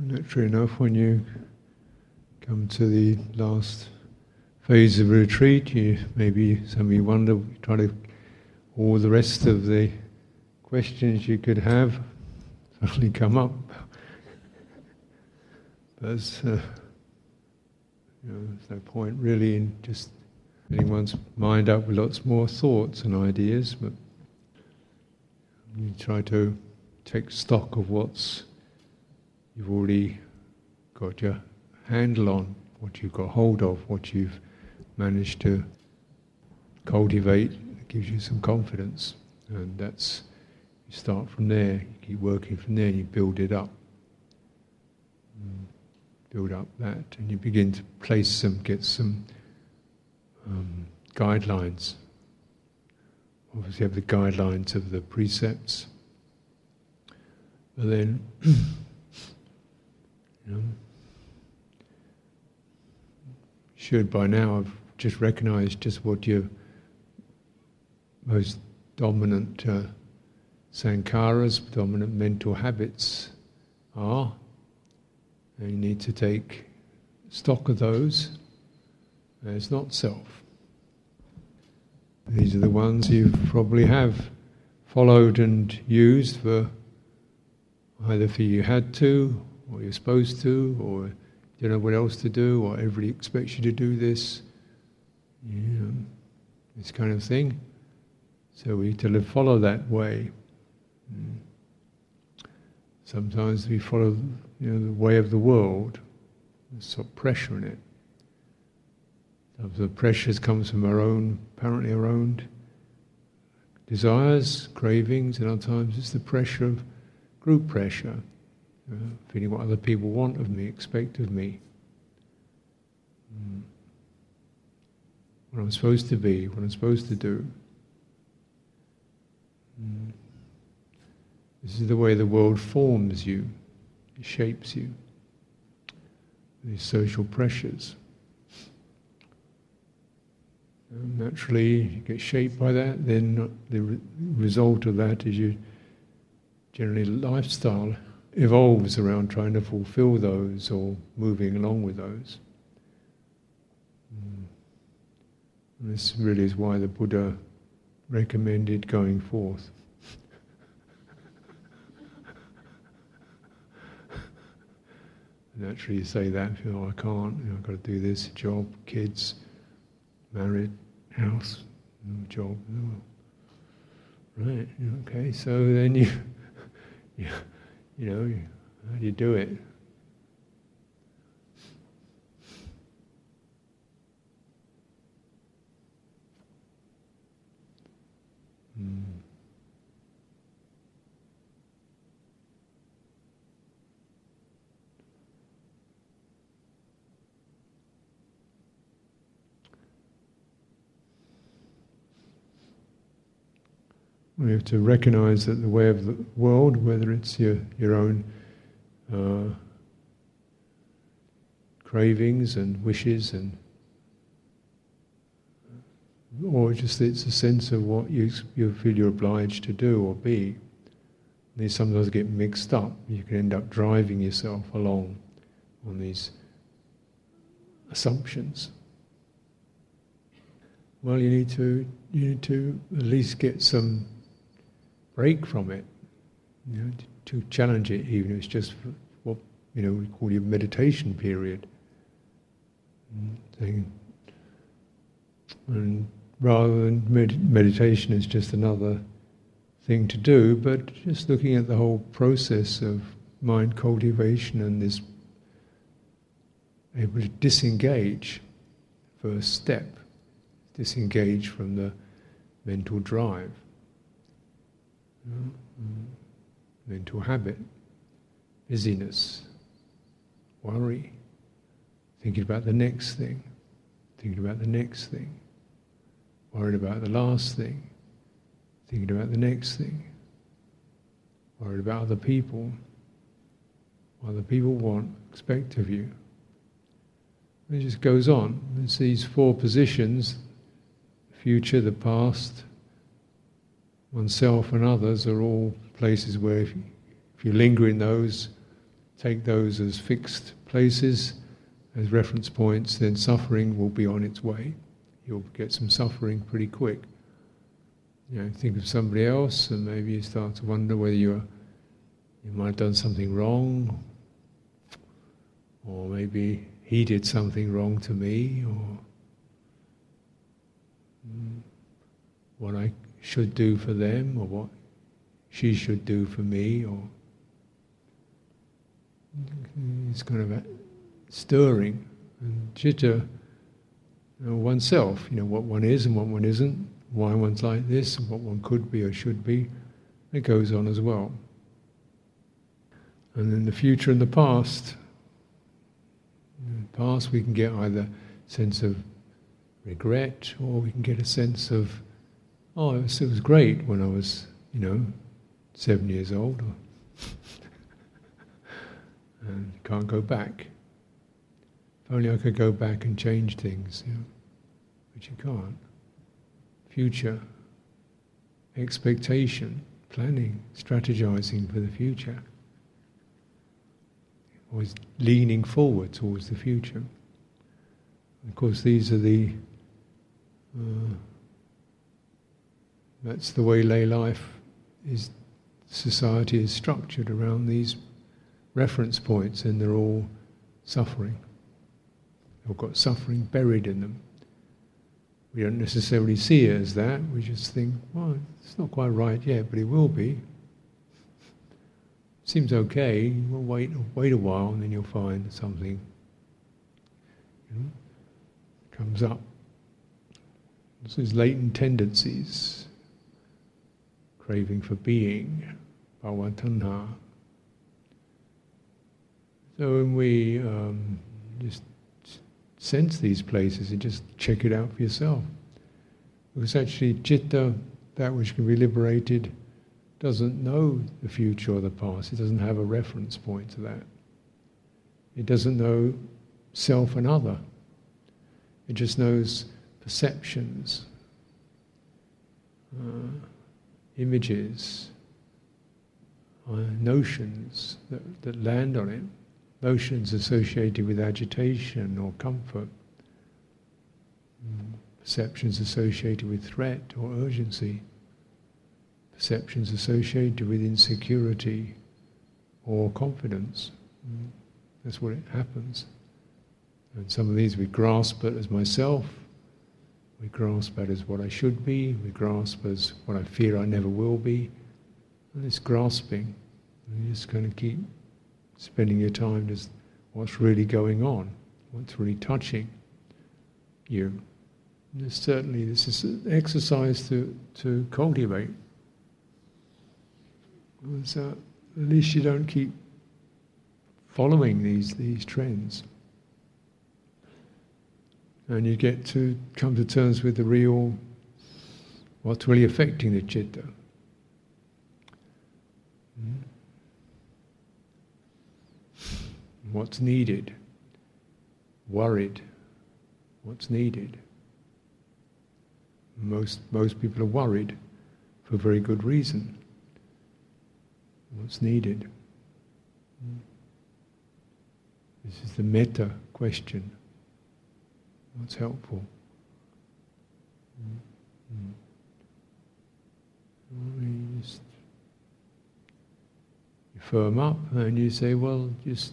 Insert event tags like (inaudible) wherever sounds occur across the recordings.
Naturally enough, when you come to the last phase of retreat, you maybe some of you wonder, try to all the rest of the questions you could have suddenly come up. but uh, you know, there's no point really in just filling one's mind up with lots more thoughts and ideas, but you try to take stock of what's you've already got your handle on, what you've got hold of, what you've managed to cultivate, it gives you some confidence. And that's, you start from there, you keep working from there, and you build it up. Mm, build up that, and you begin to place some, get some um, guidelines. Obviously, you have the guidelines of the precepts. But then (clears throat) You know, should by now have just recognized just what your most dominant uh, sankharas, dominant mental habits are. And you need to take stock of those as not self. These are the ones you probably have followed and used for either for you had to or you're supposed to, or you don't know what else to do, or everybody expects you to do this, you know, this kind of thing. So we need to follow that way. Sometimes we follow, you know, the way of the world. There's some pressure in it. the pressures comes from our own, apparently our own desires, cravings, and other times it's the pressure of group pressure feeling what other people want of me, expect of me. Mm. What I'm supposed to be, what I'm supposed to do. Mm. This is the way the world forms you, it shapes you. These social pressures. And naturally, you get shaped by that, then the re- result of that is you generally lifestyle evolves around trying to fulfill those or moving along with those. Mm. This really is why the Buddha recommended going forth. (laughs) Naturally, you say that, you know, I can't, you know, I've got to do this job, kids, married, house, job. Right, okay, so then you, (laughs) you you know, how do you do it? Mm. We have to recognize that the way of the world, whether it's your, your own uh, cravings and wishes and or just it's a sense of what you, you feel you're obliged to do or be. These sometimes get mixed up. You can end up driving yourself along on these assumptions. Well, you need to you need to at least get some break from it, you know, to, challenge it, even if it's just what you know we call your meditation period. And, and rather than med- meditation is just another thing to do, but just looking at the whole process of mind cultivation and this able to disengage, first step, disengage from the mental drive. Mm-hmm. Mental habit, busyness, worry, thinking about the next thing, thinking about the next thing, worried about the last thing, thinking about the next thing, worried about other people, what other people want, expect of you. It just goes on. It's these four positions. Future, the past, oneself and others are all places where if you, if you linger in those, take those as fixed places, as reference points, then suffering will be on its way. You'll get some suffering pretty quick. You know, think of somebody else, and maybe you start to wonder whether you're, you might have done something wrong, or maybe he did something wrong to me, or mm, what I should do for them, or what she should do for me, or it's kind of a stirring and chitta you know, oneself, you know, what one is and what one isn't, why one's like this, and what one could be or should be, it goes on as well. And then the future and the past. In the past we can get either sense of regret or we can get a sense of, oh, it was, it was great when I was, you know, seven years old. (laughs) and can't go back. If only I could go back and change things, you know, but you can't. Future, expectation, planning, strategizing for the future. Always leaning forward towards the future. Of course, these are the. Uh, that's the way lay life is. Society is structured around these reference points, and they're all suffering. They've got suffering buried in them. We don't necessarily see it as that. We just think, well, it's not quite right yet, but it will be. Seems okay. We'll wait, wait a while, and then you'll find something you know, comes up. This is latent tendencies, craving for being, bhava tanha. So when we um, just sense these places and just check it out for yourself. Because actually, citta, that which can be liberated, doesn't know the future or the past. It doesn't have a reference point to that. It doesn't know self and other. It just knows perceptions, uh, images, uh, notions that, that land on it notions associated with agitation or comfort, mm, perceptions associated with threat or urgency, perceptions associated with insecurity or confidence. Mm, that's what it happens. And some of these we grasp it as myself, we grasp it as what I should be, we grasp as what I fear I never will be. And this grasping, you're just going to keep spending your time just what's really going on, what's really touching you. And certainly, this is an exercise to, to cultivate. So at least you don't keep following these, these trends. And you get to come to terms with the real, what's really affecting the citta. Mm-hmm. what's needed, worried, what's needed. Most, most people are worried for very good reason. What's needed? This is the meta question. What's helpful? You just you firm up and you say, well, just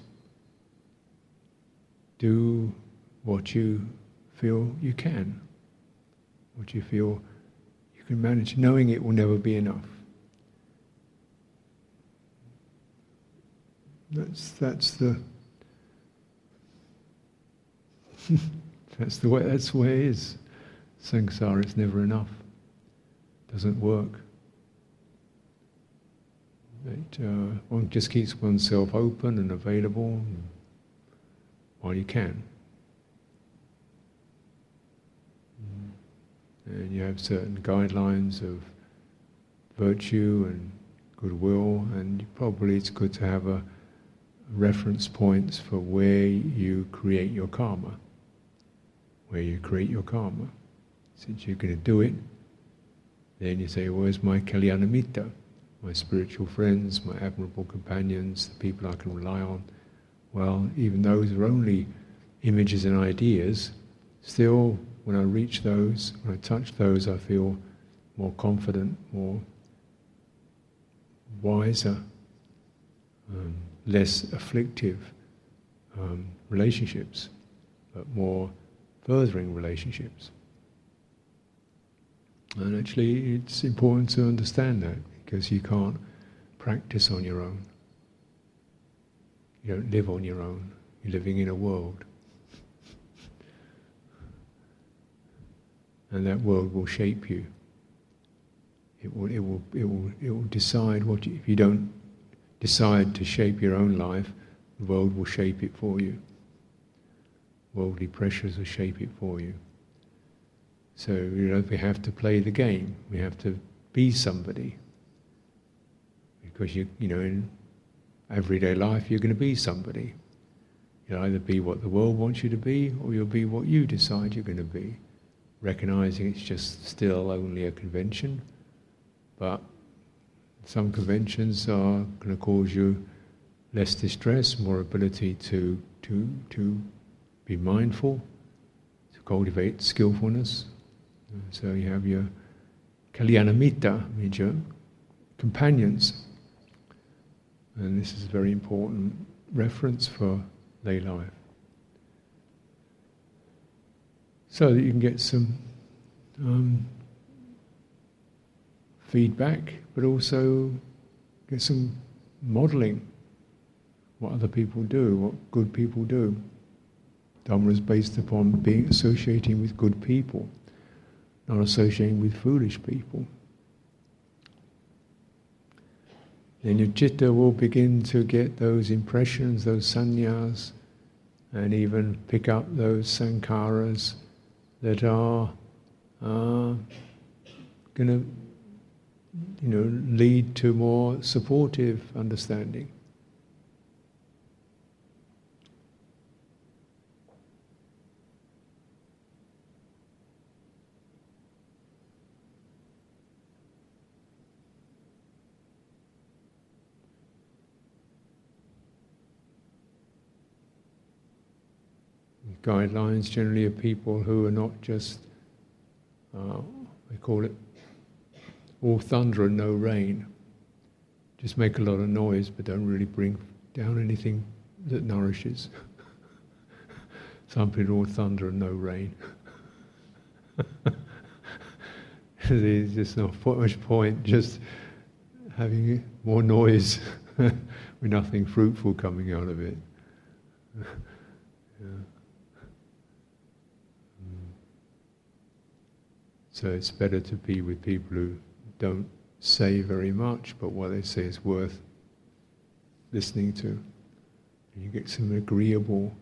do what you feel you can, what you feel you can manage, knowing it will never be enough. That's that's the (laughs) that's the way that's the way it is. Samsara is never enough. Doesn't work. It, uh, one just keeps oneself open and available. While you can. And you have certain guidelines of virtue and goodwill, and probably it's good to have a reference points for where you create your karma, where you create your karma. Since you're going to do it, then you say, where's my Kalyanamitta, my spiritual friends, my admirable companions, the people I can rely on, well, even those are only images and ideas, still, when I reach those, when I touch those, I feel more confident, more wiser, um, less afflictive um, relationships, but more furthering relationships. And actually, it's important to understand that because you can't practice on your own. You don't live on your own. You're living in a world. And that world will shape you. It will, it will, it will, it will decide what you, if you don't decide to shape your own life, the world will shape it for you. Worldly pressures will shape it for you. So, you know, we have to play the game. We have to be somebody. Because you, you know, in everyday life, you're going to be somebody. You'll either be what the world wants you to be, or you'll be what you decide you're going to be. Recognizing it's just still only a convention, but some conventions are going to cause you less distress, more ability to to to be mindful, to cultivate skillfulness, so you have your kalyanamitta, means your companions. And this is a very important reference for lay life. So that you can get some um, feedback, but also get some modeling what other people do, what good people do. Dharma is based upon being associating with good people not associating with foolish people. Then your citta will begin to get those impressions, those sannyas, and even pick up those sankharas that are uh, going to, you know, lead to more supportive understanding. Guidelines generally are people who are not just, uh, they call it all thunder and no rain. Just make a lot of noise, but don't really bring down anything that nourishes. (laughs) Some people all thunder and no rain. (laughs) There's just not much point just having more noise (laughs) with nothing fruitful coming out of it. yeah. So it's better to be with people who don't say very much, but what they say is worth listening to. You get some agreeable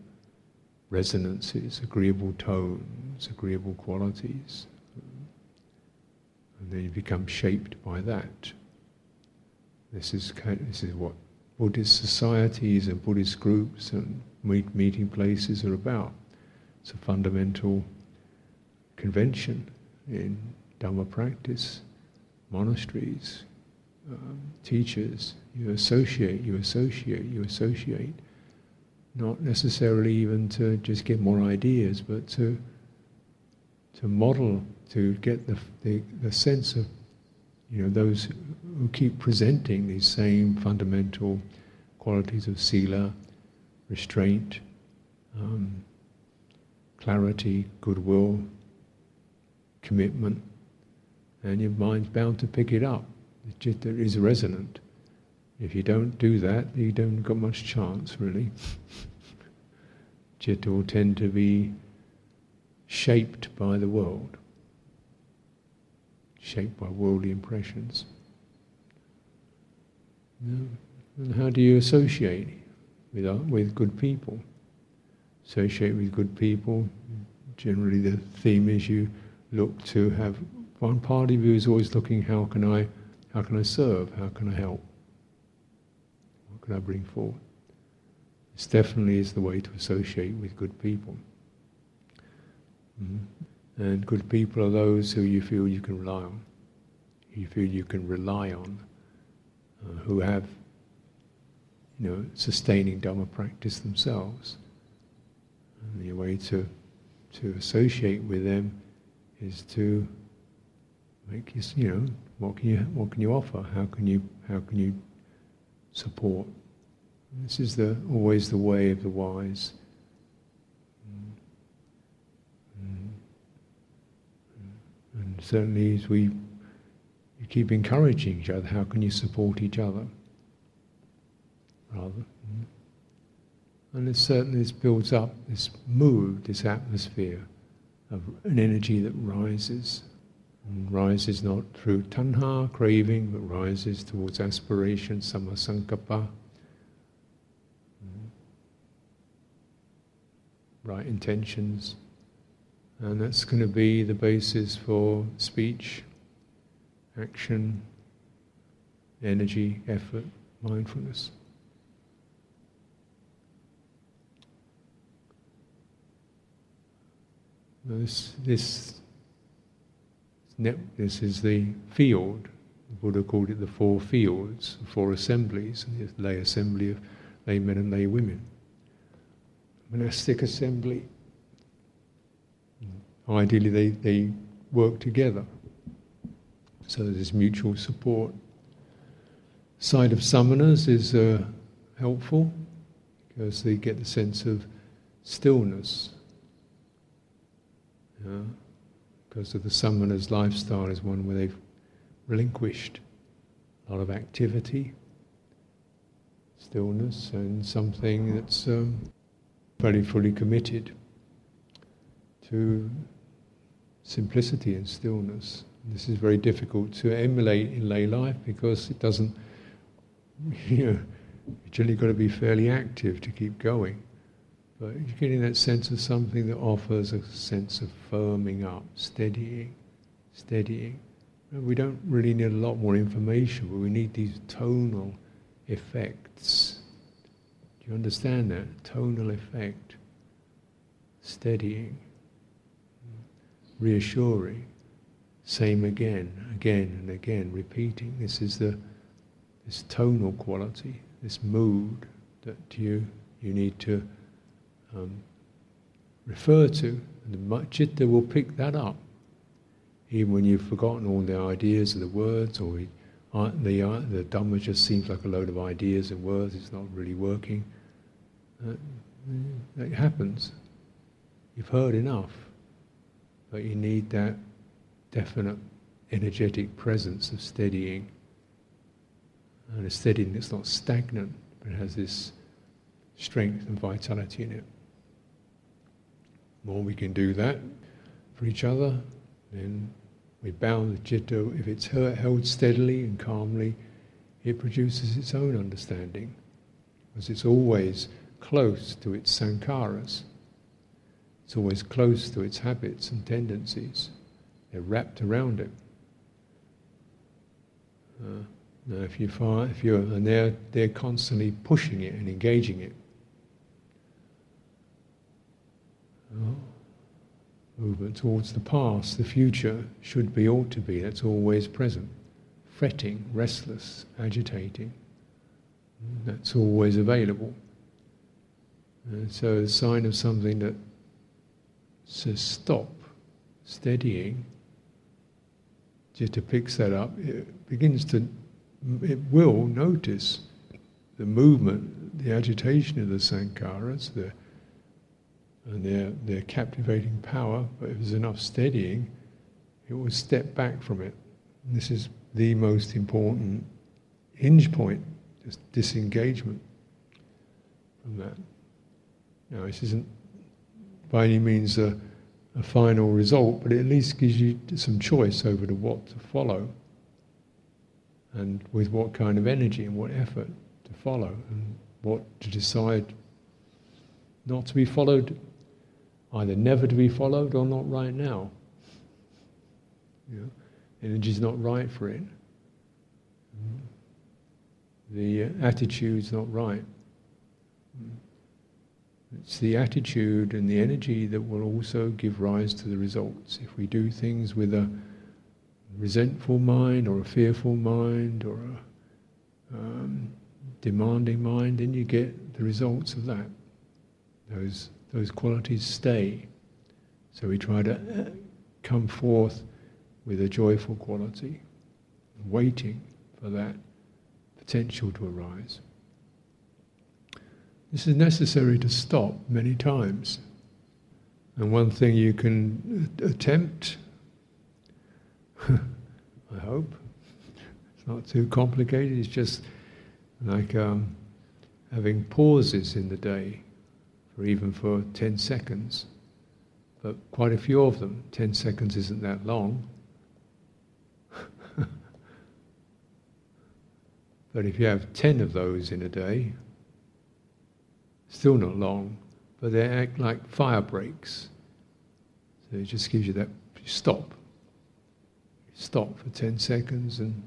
resonances, agreeable tones, agreeable qualities. And then you become shaped by that. This is, kind of, this is what Buddhist societies and Buddhist groups and meet, meeting places are about. It's a fundamental convention in Dhamma practice, monasteries, um, teachers, you associate, you associate, you associate. Not necessarily even to just get more ideas, but to to model, to get the, the, the sense of, you know, those who keep presenting these same fundamental qualities of sila, restraint, um, clarity, goodwill, commitment, and your mind's bound to pick it up. The citta is resonant. If you don't do that, you don't got much chance, really. (laughs) Citta will tend to be shaped by the world, shaped by worldly impressions. And how do you associate with, uh, with good people? Associate with good people. Generally, the theme is you look to have one part of you is always looking how can I how can I serve, how can I help? What can I bring forward? This definitely is the way to associate with good people. Mm-hmm. And good people are those who you feel you can rely on, you feel you can rely on, uh, who have you know, sustaining Dhamma practice themselves. And the way to, to associate with them is to make you, you know, what can you, what can you offer? How can you, how can you support? This is the, always the way of the wise. And certainly as we you keep encouraging each other, how can you support each other? Rather. Mm. And it certainly this builds up this mood, this atmosphere an energy that rises. And rises not through tanha, craving, but rises towards aspiration, sammasankappa. Mm. Right intentions. And that's going to be the basis for speech, action, energy, effort, mindfulness. This, this, this is the field. The Buddha called it the four fields, the four assemblies, the lay assembly of laymen and lay women. Monastic assembly, Ideally, they, they work together. So there's mutual support. Side of samanas is uh, helpful because they get the sense of stillness. Because of the samanas' lifestyle is one where they've relinquished a lot of activity, stillness, and something that's um, very fully committed to simplicity and stillness. This is very difficult to emulate in lay life because it doesn't, (laughs) you know, you generally got to be fairly active to keep going. But you're getting that sense of something that offers a sense of firming up, steadying, steadying. We don't really need a lot more information, but we need these tonal effects. Do you understand that? Tonal effect, steadying reassuring. Same again, again and again, repeating. This is the this tonal quality, this mood that you you need to um, refer to, and the chitta will pick that up, even when you've forgotten all the ideas of the words, or uh, the uh, the dhamma just seems like a load of ideas and words. It's not really working. Uh, it happens. You've heard enough. But you need that definite energetic presence of steadying. And a steadying that's not stagnant, but has this strength and vitality in it. The more we can do that for each other, then we bound the citta. If it's held steadily and calmly, it produces its own understanding, because it's always close to its sankharas. It's always close to its habits and tendencies. They're wrapped around it. Uh, now, if you find, if you're, and they're they're constantly pushing it and engaging it. Oh. Movement towards the past, the future should be, ought to be. That's always present. Fretting, restless, agitating. That's always available. And so, a sign of something that says stop, steadying, Citta picks that up, it begins to, it will notice the movement, the agitation of the sankharas, the, and their, their captivating power, but if there's enough steadying, it will step back from it. And this is the most important hinge point, just disengagement from that. Now, this isn't by any means a, a final result, but it at least gives you some choice over to what to follow and with what kind of energy and what effort to follow and what to decide not to be followed, either never to be followed or not right now. You energy's not right for it. The attitude's not right. It's the attitude and the energy that will also give rise to the results. If we do things with a resentful mind or a fearful mind or a um, demanding mind, then you get the results of that. Those, those qualities stay. So we try to uh, come forth with a joyful quality, waiting for that potential to arise. This is necessary to stop many times. And one thing you can attempt, (laughs) I hope, it's not too complicated, it's just like um, having pauses in the day, for even for 10 seconds. But quite a few of them, 10 seconds isn't that long. (laughs) but if you have 10 of those in a day, still not long, but they act like fire breaks. So it just gives you that stop. Stop for 10 seconds, and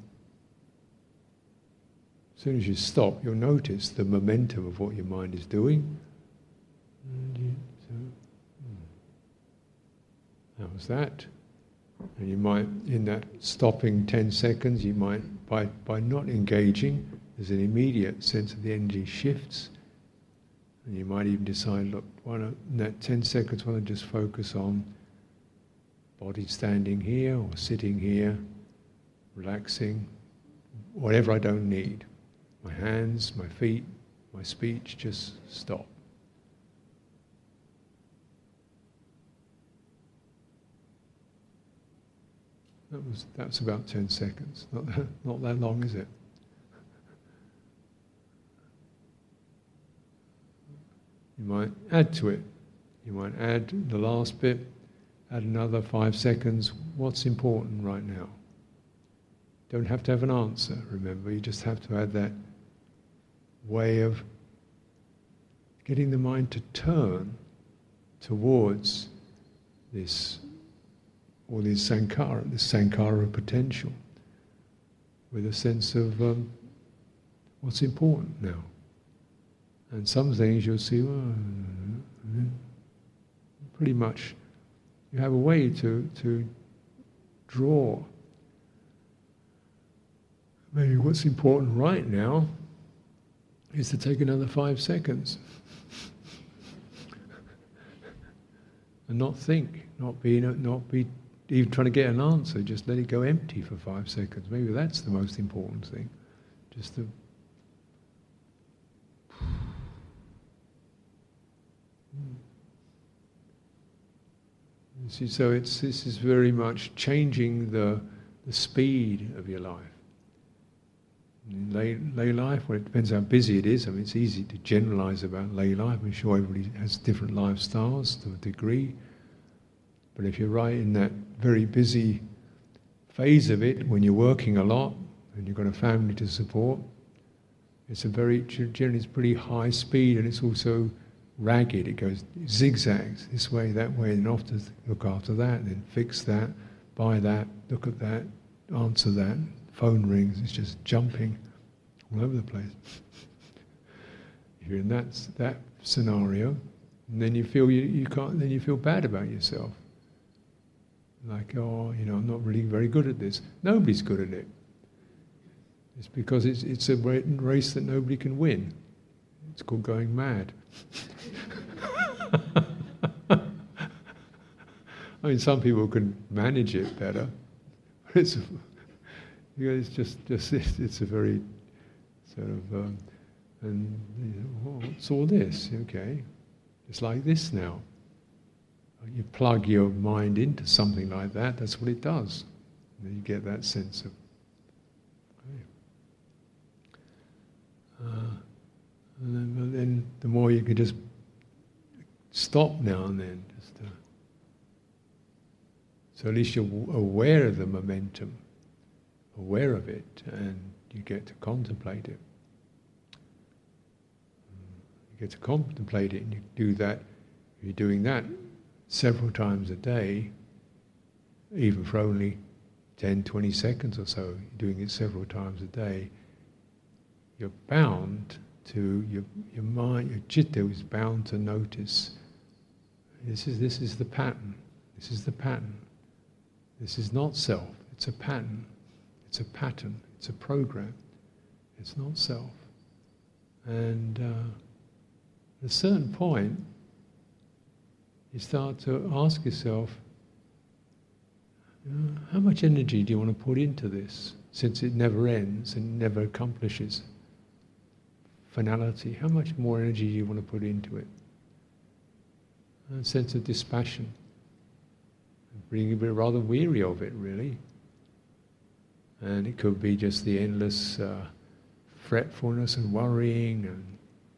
as soon as you stop, you'll notice the momentum of what your mind is doing. That was that. And you might, in that stopping 10 seconds, you might, by, by not engaging, there's an immediate sense of the energy shifts and you might even decide, look, why not, in that 10 seconds, why not just focus on body standing here or sitting here, relaxing, whatever I don't need. My hands, my feet, my speech, just stop. That was that's about ten seconds. Not that, (laughs) not that long, is it? You might add to it. You might add the last bit, add another five seconds. What's important right now? Don't have to have an answer, remember, you just have to add that way of getting the mind to turn towards this, or this sankhara, this sankhara potential, with a sense of um, what's important now. And some things you'll see, well, pretty much you have a way to, to draw. Maybe what's important right now is to take another five seconds (laughs) and not think, not be, not be even trying to get an answer, just let it go empty for five seconds. Maybe that's the most important thing. Just to See, so it's, this is very much changing the, the speed of your life. In lay, lay life, well, it depends how busy it is. I mean, it's easy to generalize about lay life. I'm sure everybody has different lifestyles to a degree. But if you're right in that very busy phase of it, when you're working a lot and you've got a family to support, it's a very, generally, it's pretty high speed and it's also ragged. It goes zigzags this way, that way, and off to look after that, then fix that, buy that, look at that, answer that. Phone rings. It's just jumping all over the place. (laughs) If You're in that that scenario, and then you feel you, you can't. Then you feel bad about yourself. Like, oh, you know, I'm not really very good at this. Nobody's good at it. It's because it's, it's a race that nobody can win. It's called going mad. (laughs) I mean, some people can manage it better, but (laughs) it's, it's just, just it's, a very sort of, um, and you know, what's all this? Okay, it's like this now. You plug your mind into something like that, that's what it does. You get that sense of. Okay. Uh, and then, then the more you can just stop now and then, just to, so at least you're aware of the momentum, aware of it, and you get to contemplate it. You get to contemplate it, and you do that. You're doing that several times a day, even for only 10, 20 seconds or so. Doing it several times a day. You're bound to your, your mind, your citta is bound to notice. This is, this is the pattern. This is the pattern. This is not self. It's a pattern. It's a pattern. It's a program. It's not self. And uh, at a certain point, you start to ask yourself, how much energy do you want to put into this, since it never ends and never accomplishes finality? How much more energy do you want to put into it? A sense of dispassion, being a bit rather weary of it, really. And it could be just the endless uh, fretfulness and worrying, and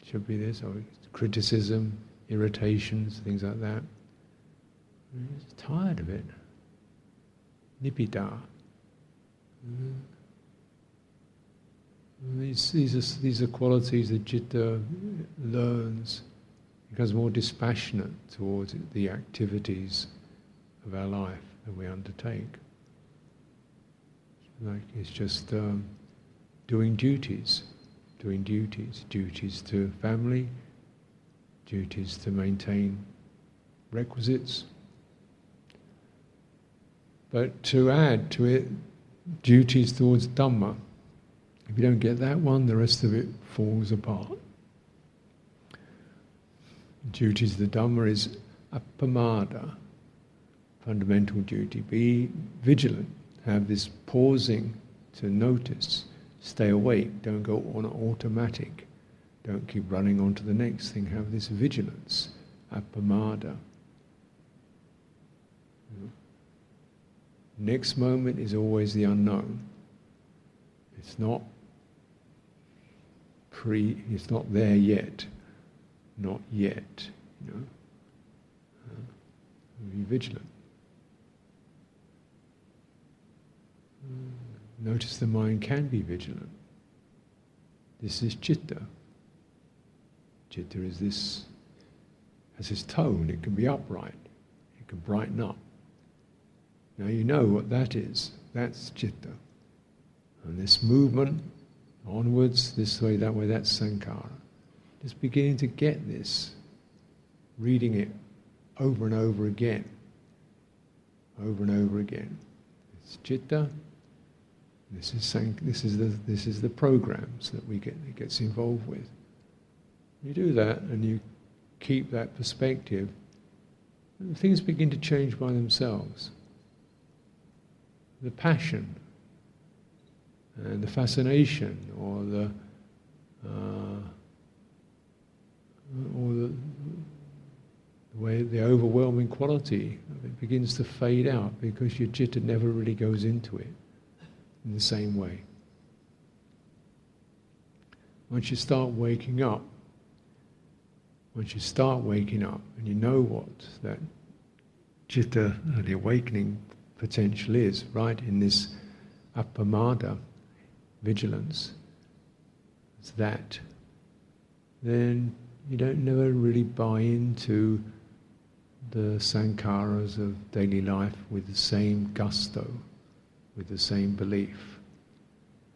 should be this, or criticism, irritations, things like that. I'm just tired of it. Nibbida. Mm. These, these, are, these are qualities that citta learns, becomes more dispassionate towards the activities of our life that we undertake. Like it's just um, doing duties, doing duties, duties to family, duties to maintain requisites. But to add to it, duties towards Dhamma. If you don't get that one, the rest of it falls apart. Duties to the Dhamma is appamada, fundamental duty. Be vigilant, have this pausing to notice, stay awake, don't go on automatic. Don't keep running on to the next thing. Have this vigilance, appamada. Next moment is always the unknown. It's not pre. It's not there yet. Not yet. You know. Be vigilant. Notice the mind can be vigilant. This is citta. Citta is this, has this tone, it can be upright, it can brighten up. Now you know what that is. That's citta. And this movement onwards, this way, that way, that's sankhara. Just beginning to get this, reading it over and over again, over and over again. It's citta. This is sank, this is the this is the programs that we get it gets involved with. You do that and you keep that perspective, things begin to change by themselves. The passion and the fascination or the uh, or the, the way the overwhelming quality of it begins to fade out because your citta never really goes into it in the same way. Once you start waking up, once you start waking up and you know what that citta, uh, the awakening potential is, right, in this appamada, vigilance, it's that, then you don't never really buy into the sankharas of daily life with the same gusto, with the same belief.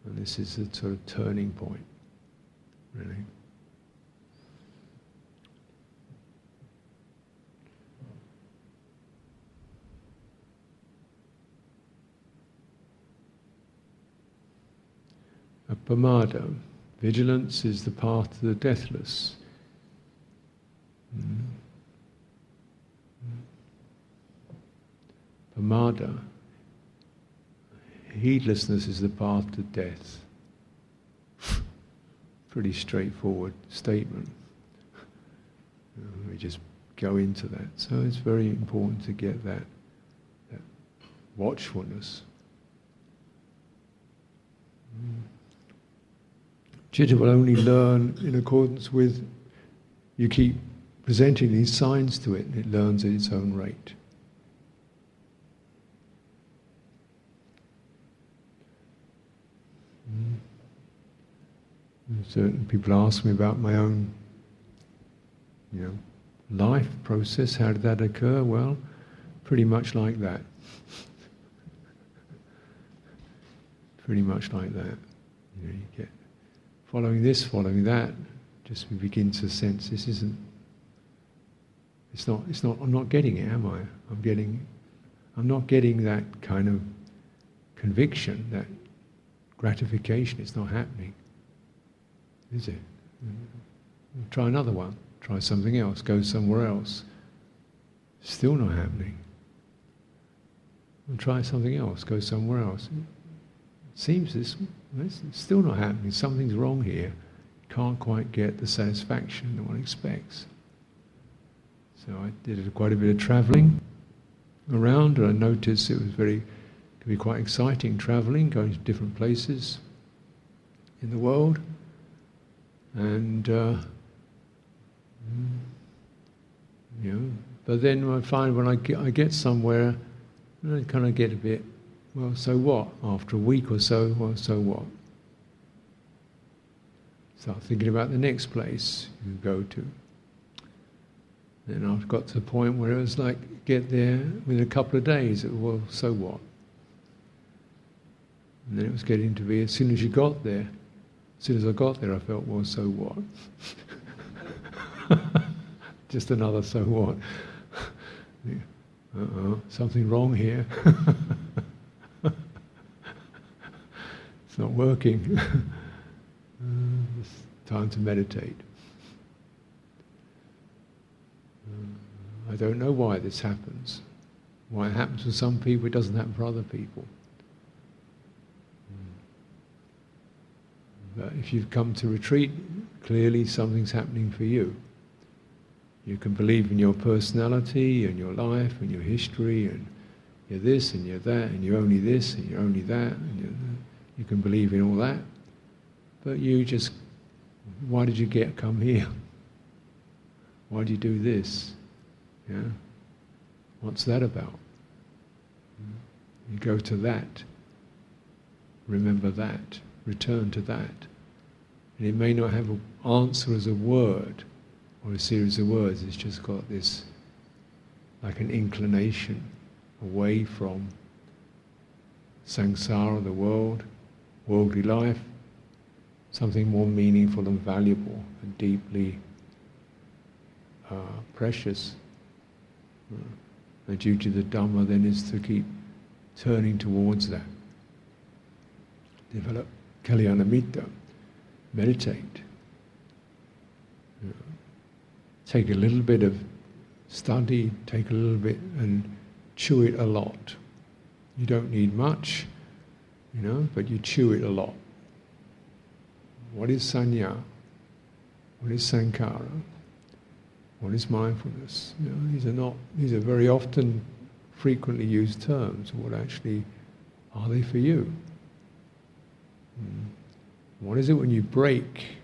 And this is the sort of turning point, really. Appamada. Vigilance is the path to the deathless. Mm. Pamada. Heedlessness is the path to death. (laughs) Pretty straightforward statement. we just go into that. So it's very important to get that, that watchfulness. Citta will only learn in accordance with, you keep presenting these signs to it, and it learns at its own rate. Mm. Certain people ask me about my own, you know, life process. How did that occur? Well, pretty much like that. (laughs) pretty much like that. You know, you get following this, following that, just we begin to sense this isn't, it's not, it's not, I'm not getting it, am I? I'm getting, I'm not getting that kind of conviction, that gratification, it's not happening. Is it? Try another one. Try something else. Go somewhere else. Still not happening. And try something else. Go somewhere else. It seems this it's still not happening. Something's wrong here. Can't quite get the satisfaction that one expects. So I did quite a bit of travelling around, and I noticed it was very, could be quite exciting travelling, going to different places in the world, and uh, you know. But then I find when I get, I get somewhere, I kind of get a bit, well, so what? After a week or so, well, so what? Start thinking about the next place you go to. Then I've got to the point where it was like, get there within a couple of days, well, so what? And then it was getting to be, as soon as you got there, as soon as I got there, I felt, well, so what? (laughs) Just another so what? (laughs) Uh-oh, something wrong here. (laughs) it's not working. (laughs) uh, it's time to meditate. I don't know why this happens. Why it happens for some people, it doesn't happen for other people. But if you've come to retreat, clearly something's happening for you. You can believe in your personality and your life and your history and you're this and you're that and you're only this and you're only that and you can believe in all that. But you just, why did you get come here? Why did you do this? Yeah? What's that about? You go to that, remember that, return to that. And it may not have an answer as a word or a series of words, it's just got this like an inclination away from samsara, the world, worldly life, something more meaningful and valuable and deeply uh, precious. The duty of the Dhamma then is to keep turning towards that. Develop Kalyanamitta, meditate. Take a little bit of study, take a little bit and chew it a lot. You don't need much, you know, but you chew it a lot. What is sanya? What is sankhara? What is mindfulness? You know, these are not, these are very often frequently used terms. What actually are they for you? Hmm. What is it when you break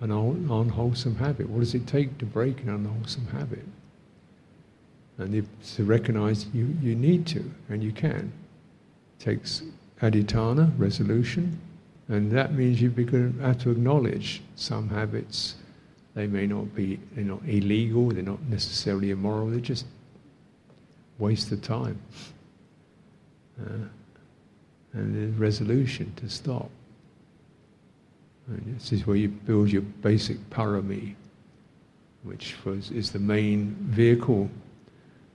an unwholesome habit? What does it take to break an unwholesome habit? And to recognize you, you need to, and you can. It takes adhitthana, resolution, and that means you have to acknowledge some habits they may not be, they're not illegal, they're not necessarily immoral, they're just waste of time. Uh, and the resolution to stop. And this is where you build your basic parami, which was, is the main vehicle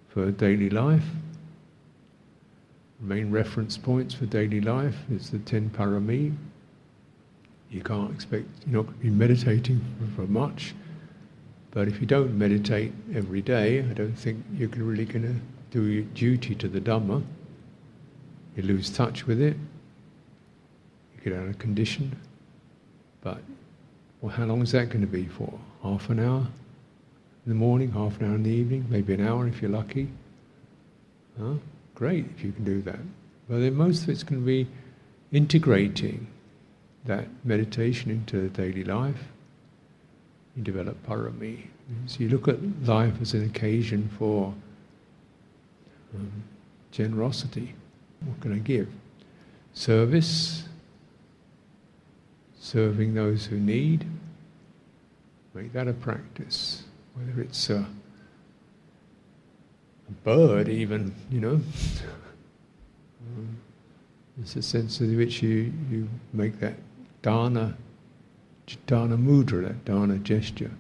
for daily life. Main reference points for daily life is the ten parami, you can't expect, you're not going to be meditating for, much. But if you don't meditate every day, I don't think you're really going to do your duty to the Dhamma. You lose touch with it. You get out of condition. But well, how long is that going to be for? Half an hour in the morning, half an hour in the evening, maybe an hour if you're lucky. Huh? Great if you can do that. But then most of it's going to be integrating that meditation into daily life, you develop parami. So you look at life as an occasion for um, generosity. What can I give? Service, serving those who need. Make that a practice. Whether it's a, a bird, even, you know. (laughs) it's a sense in which you, you make that dana, dana mudra, that dana gesture,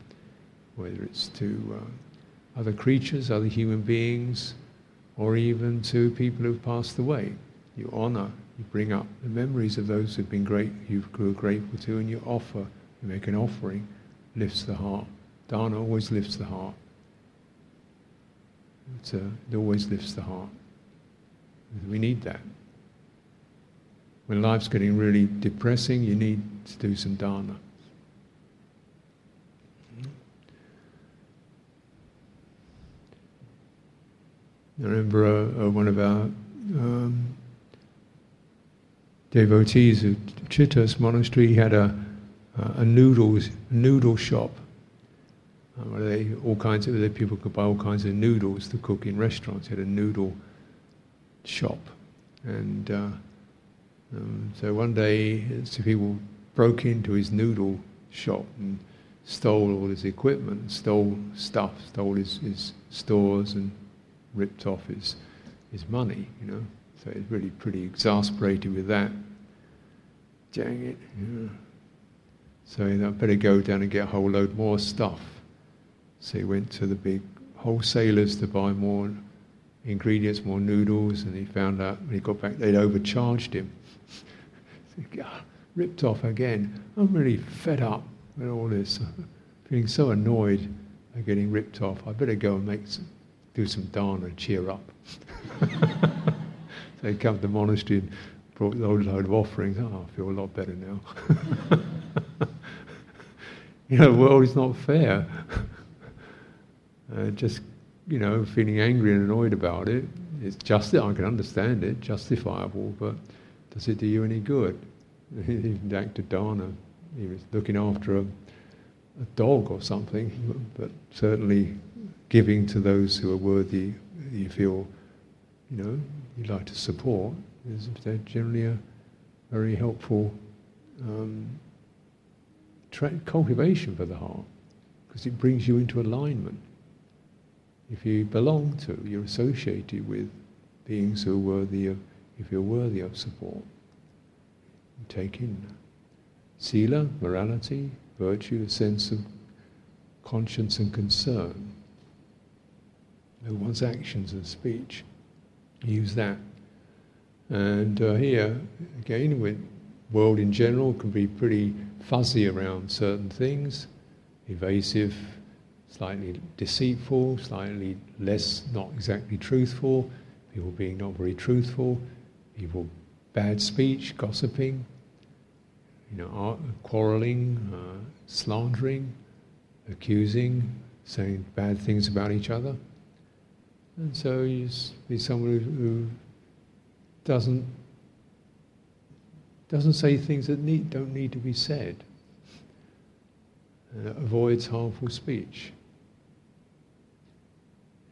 whether it's to uh, other creatures, other human beings, or even to people who've passed away. You honor, you bring up the memories of those who've been great, you are grateful to, and you offer, you make an offering lifts the heart. Dana always lifts the heart. A, it always lifts the heart. We need that. When life's getting really depressing, you need to do some dana. I remember uh, uh, one of our um, devotees at Chithurst Monastery had a, a noodles noodle shop. They all kinds of people could buy all kinds of noodles to cook in restaurants. He had a noodle shop, and uh, um, so one day some people broke into his noodle shop and stole all his equipment, stole stuff, stole his, his stores, and ripped off his his money. You know, so he's really pretty exasperated with that. Dang it! Yeah. So thought, better go down and get a whole load more stuff. So he went to the big wholesalers to buy more ingredients, more noodles, and he found out when he got back they'd overcharged him. (laughs) so ripped off again. I'm really fed up with all this. (laughs) feeling so annoyed at getting ripped off. I better go and make some, do some dana and cheer up. (laughs) so he come to the monastery and brought a load of offerings. Oh, I feel a lot better now. you know, the world is not fair. Uh, just, you know, feeling angry and annoyed about it. It's just that I can understand it, justifiable, but does it do you any good? (laughs) Even Dr. Dana, he was looking after a, a dog or something, (laughs) but certainly giving to those who are worthy, you feel, you know, you'd like to support, is generally a very helpful um, tra- cultivation for the heart, because it brings you into alignment if you belong to, you're associated with beings who are worthy of, if you're worthy of support. Take in sila, morality, virtue, a sense of conscience and concern. One's actions and speech. Use that. And uh, here, again, with world in general can be pretty fuzzy around certain things, evasive, slightly deceitful, slightly less not exactly truthful, people being not very truthful, people bad speech, gossiping, you know, quarreling, uh, slandering, accusing, saying bad things about each other. And so you be someone who doesn't doesn't say things that need, don't need to be said. Uh, avoids harmful speech.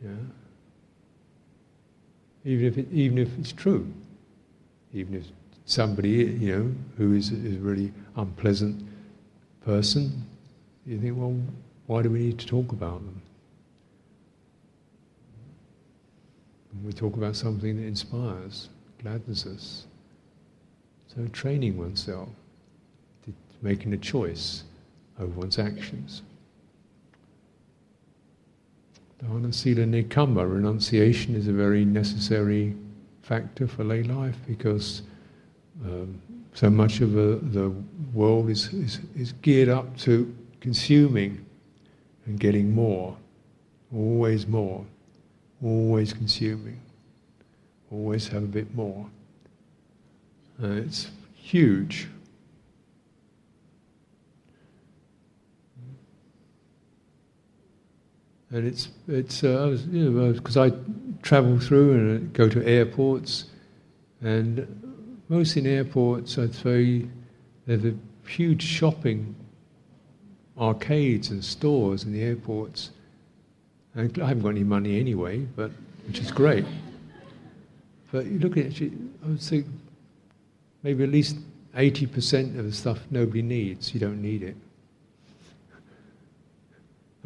Yeah. Even if it, even if it's true, even if somebody you know who is, is a really unpleasant person, you think, well, why do we need to talk about them? we talk about something that inspires, gladdens us. So training oneself, making a choice over one's actions. Dana, sila, nekkhamma, renunciation is a very necessary factor for lay life because um, so much of the, the world is, is, is geared up to consuming and getting more, always more, always consuming, always have a bit more. Uh, it's huge. And it's it's uh, you know because I travel through and go to airports, and most in airports I'd say there's a huge shopping arcades and stores in the airports. And I haven't got any money anyway, but which is great. But you look at it, I would say maybe at least 80% of the stuff nobody needs. You don't need it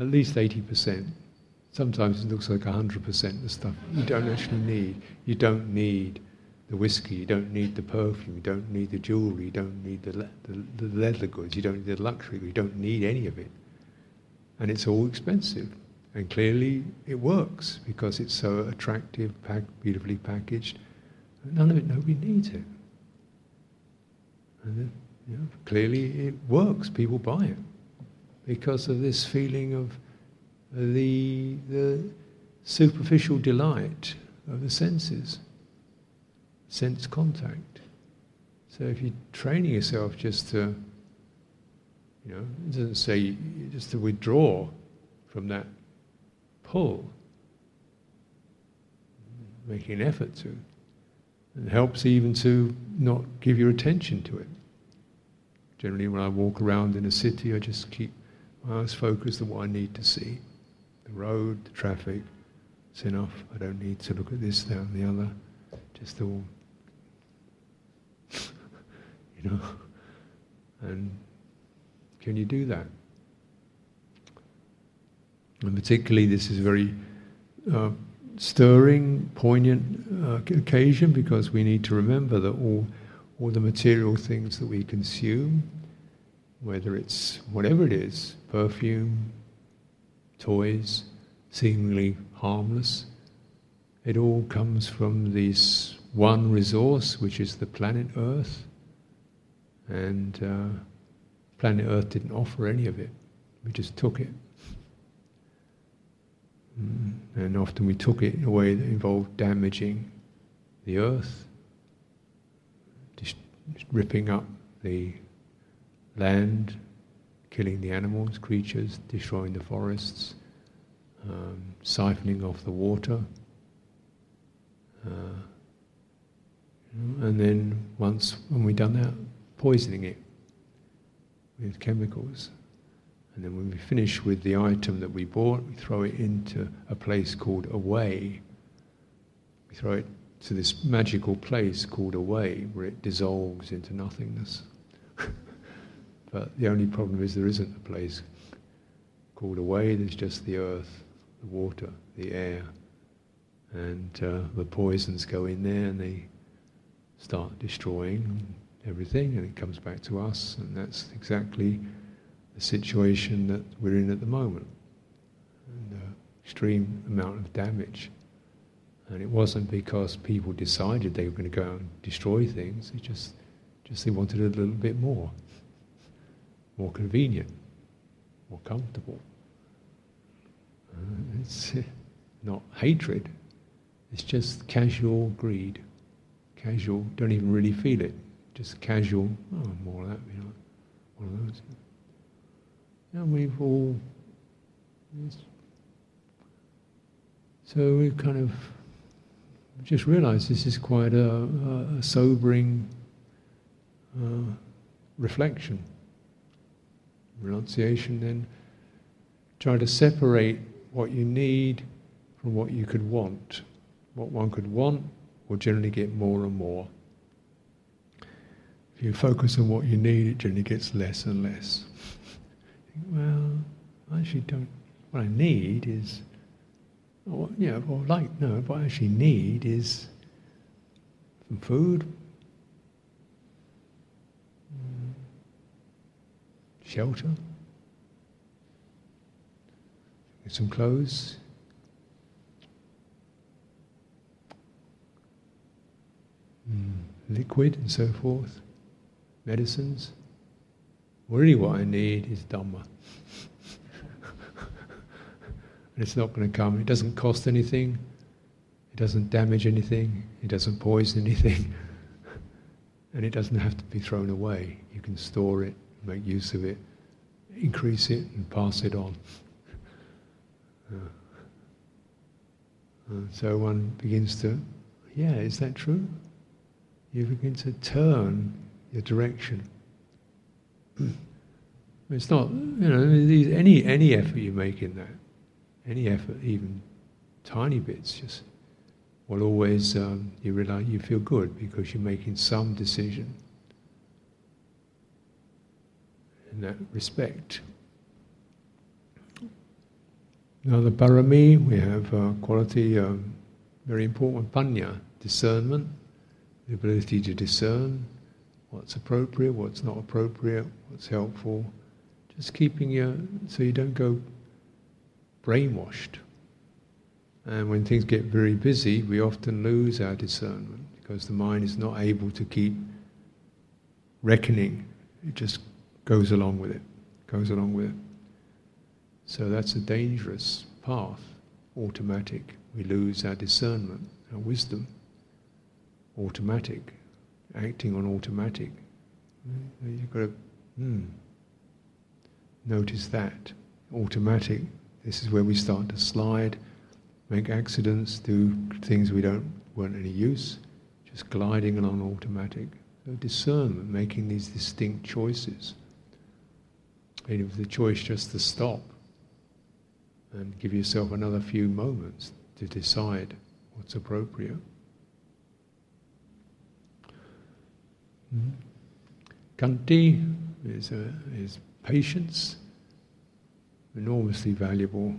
at least 80%. Sometimes it looks like 100% the stuff you don't actually need. You don't need the whiskey, you don't need the perfume, you don't need the jewelry, you don't need the, le- the, the leather goods, you don't need the luxury, you don't need any of it. And it's all expensive. And clearly it works because it's so attractive, pack, beautifully packaged. None of it, nobody needs it. And you know, clearly it works, people buy it. Because of this feeling of the, the superficial delight of the senses, sense contact. So if you're training yourself just to, you know, it doesn't say just to withdraw from that pull, making an effort to. It helps even to not give your attention to it. Generally, when I walk around in a city, I just keep my eyes focused on what I need to see the road, the traffic. It's enough. I don't need to look at this, that, and the other. Just all, (laughs) you know. And can you do that? And particularly, this is a very uh, stirring, poignant uh, occasion because we need to remember that all, all the material things that we consume, whether it's whatever it is, perfume, toys, seemingly harmless, it all comes from this one resource, which is the planet Earth. And uh, planet Earth didn't offer any of it, we just took it. Mm. And often we took it in a way that involved damaging the earth, just ripping up the land, killing the animals, creatures, destroying the forests, um, siphoning off the water. Uh, and then once when we've done that, poisoning it with chemicals. And then when we finish with the item that we bought, we throw it into a place called away. We throw it to this magical place called away, where it dissolves into nothingness. (laughs) but the only problem is there isn't a place called away, there's just the earth, the water, the air. And uh, the poisons go in there and they start destroying everything, and it comes back to us, and that's exactly the situation that we're in at the moment. And, uh, extreme amount of damage. And it wasn't because people decided they were going to go and destroy things, it just, just they wanted a little bit more. More convenient, more comfortable. Uh, it's not hatred, it's just casual greed. Casual, don't even really feel it. Just casual, oh, more of that, you know, one of those. And we've all. So we kind of just realised this is quite a, a sobering uh, reflection, renunciation. Then try to separate what you need from what you could want. What one could want will generally get more and more. If you focus on what you need, it generally gets less and less (laughs) well, I actually don't. What I need is, or, you know, or like no. What I actually need is some food, mm, shelter, some clothes. Mm, liquid and so forth, medicines. Really, what I need is Dhamma. (laughs) and it's not going to come. It doesn't cost anything. It doesn't damage anything. It doesn't poison anything. (laughs) and it doesn't have to be thrown away. You can store it, make use of it, increase it, and pass it on. Uh, so one begins to, yeah, is that true? You begin to turn your direction. (clears throat) It's not, you know, any any effort you make in that, any effort, even tiny bits, just will always um, you realize you feel good because you're making some decision in that respect. Now the parami, we have a quality um, very important, panya, discernment, the ability to discern what's appropriate, what's not appropriate, what's helpful. Just keeping you so you don't go brainwashed. And when things get very busy, we often lose our discernment because the mind is not able to keep reckoning. It just goes along with it, goes along with it. So that's a dangerous path, automatic. We lose our discernment, our wisdom. Automatic, acting on automatic. You've got to hmm, notice that. Automatic, this is where we start to slide, make accidents, do things we don't weren't any use, just gliding along automatic. So discernment, making these distinct choices. And if the choice just to stop and give yourself another few moments to decide what's appropriate. Mm-hmm. Khanti is, uh, is patience, enormously valuable.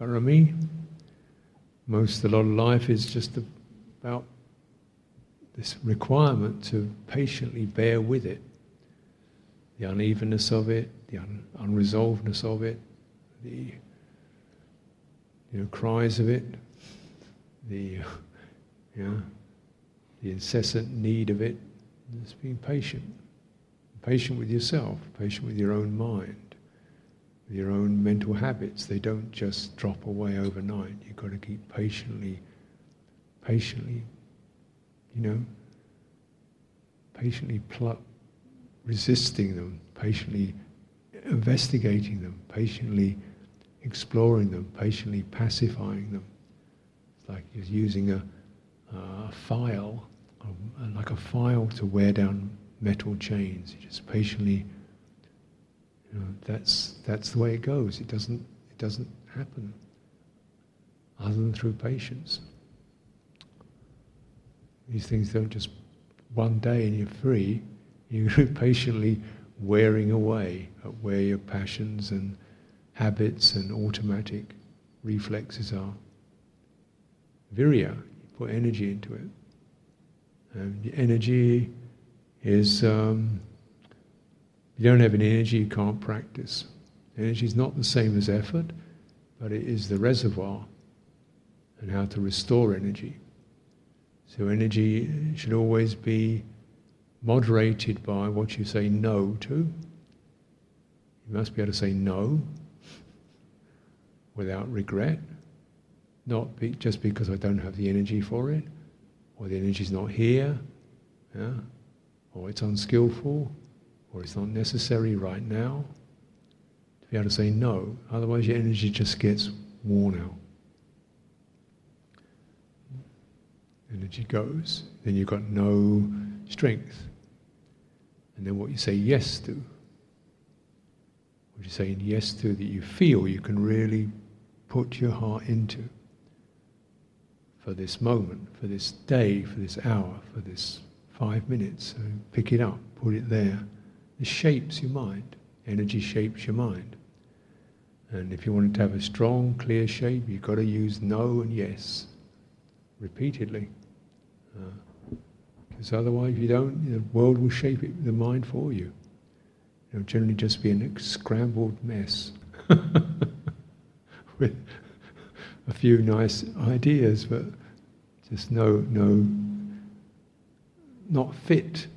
Parami, most a lot of life is just about this requirement to patiently bear with it, the unevenness of it, the un- unresolvedness of it, the you know, cries of it, the know, the incessant need of it. Just being patient, patient with yourself, patient with your own mind, with your own mental habits. They don't just drop away overnight. You've got to keep patiently, patiently, you know, patiently pl- resisting them, patiently investigating them, patiently exploring them, patiently pacifying them. It's like you're using a, uh, a file, a, like a file to wear down metal chains. You just patiently, you know, that's that's the way it goes. It doesn't it doesn't happen other than through patience. These things don't just one day and you're free. You're (laughs) patiently wearing away at where your passions and habits and automatic reflexes are. Virya, you put energy into it. And the energy is, um, you don't have any energy, you can't practice. Energy is not the same as effort, but it is the reservoir and how to restore energy. So energy should always be moderated by what you say no to. You must be able to say no without regret, not be, just because I don't have the energy for it, or the energy's not here, yeah? or it's unskillful, or it's not necessary right now. To be able to say no, otherwise your energy just gets worn out. Energy goes, then you've got no strength. And then what you say yes to, what you're saying yes to that you feel you can really put your heart into for this moment, for this day, for this hour, for this five minutes. So pick it up, put it there. It shapes your mind. Energy shapes your mind. And if you want it to have a strong, clear shape, you've got to use no and yes repeatedly. Uh, Because otherwise, if you don't, the world will shape it, the mind for you. It'll generally just be a scrambled mess. (laughs) with a few nice ideas, but just no, no, not fit. (laughs)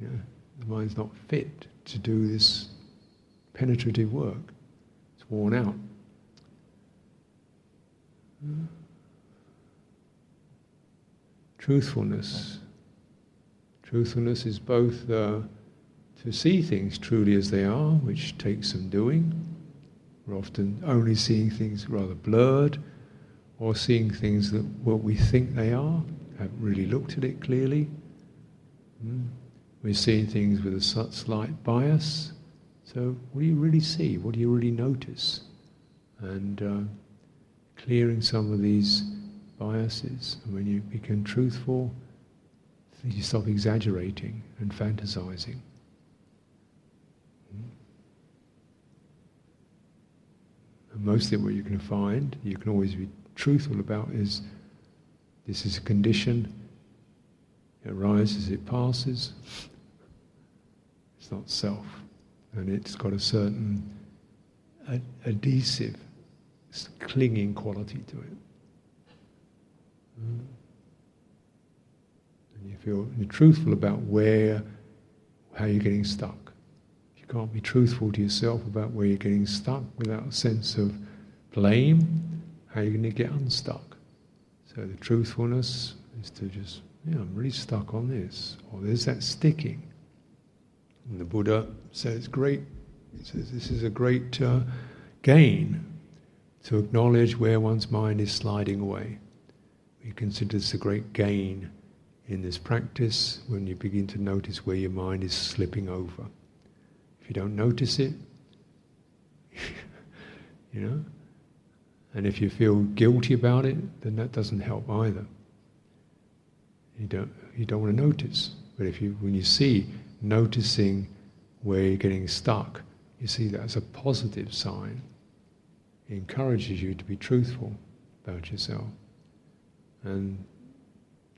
Yeah, the mind's not fit to do this penetrative work. It's worn out. Hmm? Truthfulness. Truthfulness is both uh, to see things truly as they are, which takes some doing, we're often only seeing things rather blurred or seeing things that what we think they are, haven't really looked at it clearly. Mm. We're seeing things with a slight bias. So, what do you really see? What do you really notice? And uh, clearing some of these biases. And when you become truthful, you stop exaggerating and fantasizing. And mostly what going to find, you can always be truthful about is this is a condition, it arises, it passes. It's not self. And it's got a certain ad- adhesive, clinging quality to it. And you feel you're truthful about where, how you're getting stuck. you can't be truthful to yourself about where you're getting stuck without a sense of blame, how are you going to get unstuck? So the truthfulness is to just, yeah, I'm really stuck on this. Or there's that sticking. And the Buddha says, great, he says, this is a great uh, gain to acknowledge where one's mind is sliding away. We consider this a great gain in this practice when you begin to notice where your mind is slipping over. If you don't notice it, (laughs) you know, and if you feel guilty about it, then that doesn't help either. You don't, you don't want to notice. But if you, when you see noticing where you're getting stuck, you see that as a positive sign. It encourages you to be truthful about yourself. And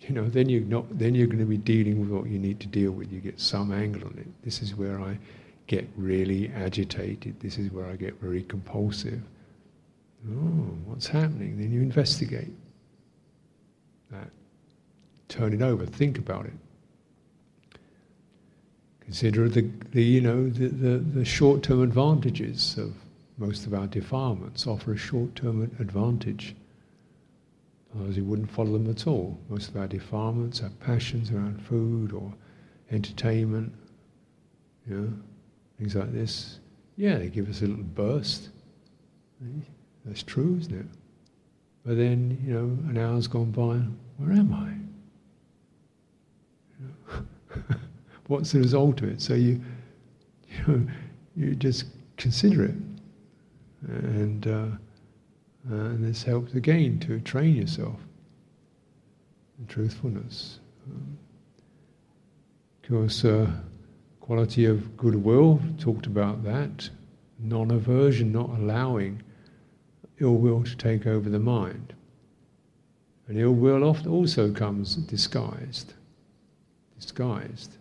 you know, then you're not then you're going to be dealing with what you need to deal with. You get some angle on it. This is where I get really agitated. This is where I get very compulsive. Oh, what's happening? Then you investigate that. Turn it over. Think about it. Consider the, the you know the, the, the short-term advantages of most of our defilements offer a short-term advantage. Otherwise, we wouldn't follow them at all. Most of our defilements, our passions around food or entertainment, you know, things like this. Yeah, they give us a little burst. That's true, isn't it? But then, you know, an hour's gone by, where am I? You know? (laughs) What's the result of it? So you, (laughs) you know, you just consider it, and uh, uh, and this helps again to train yourself in truthfulness. Um, of course, uh, quality of goodwill talked about that, non-aversion, not allowing ill will to take over the mind. And ill will often also comes disguised. Disguised.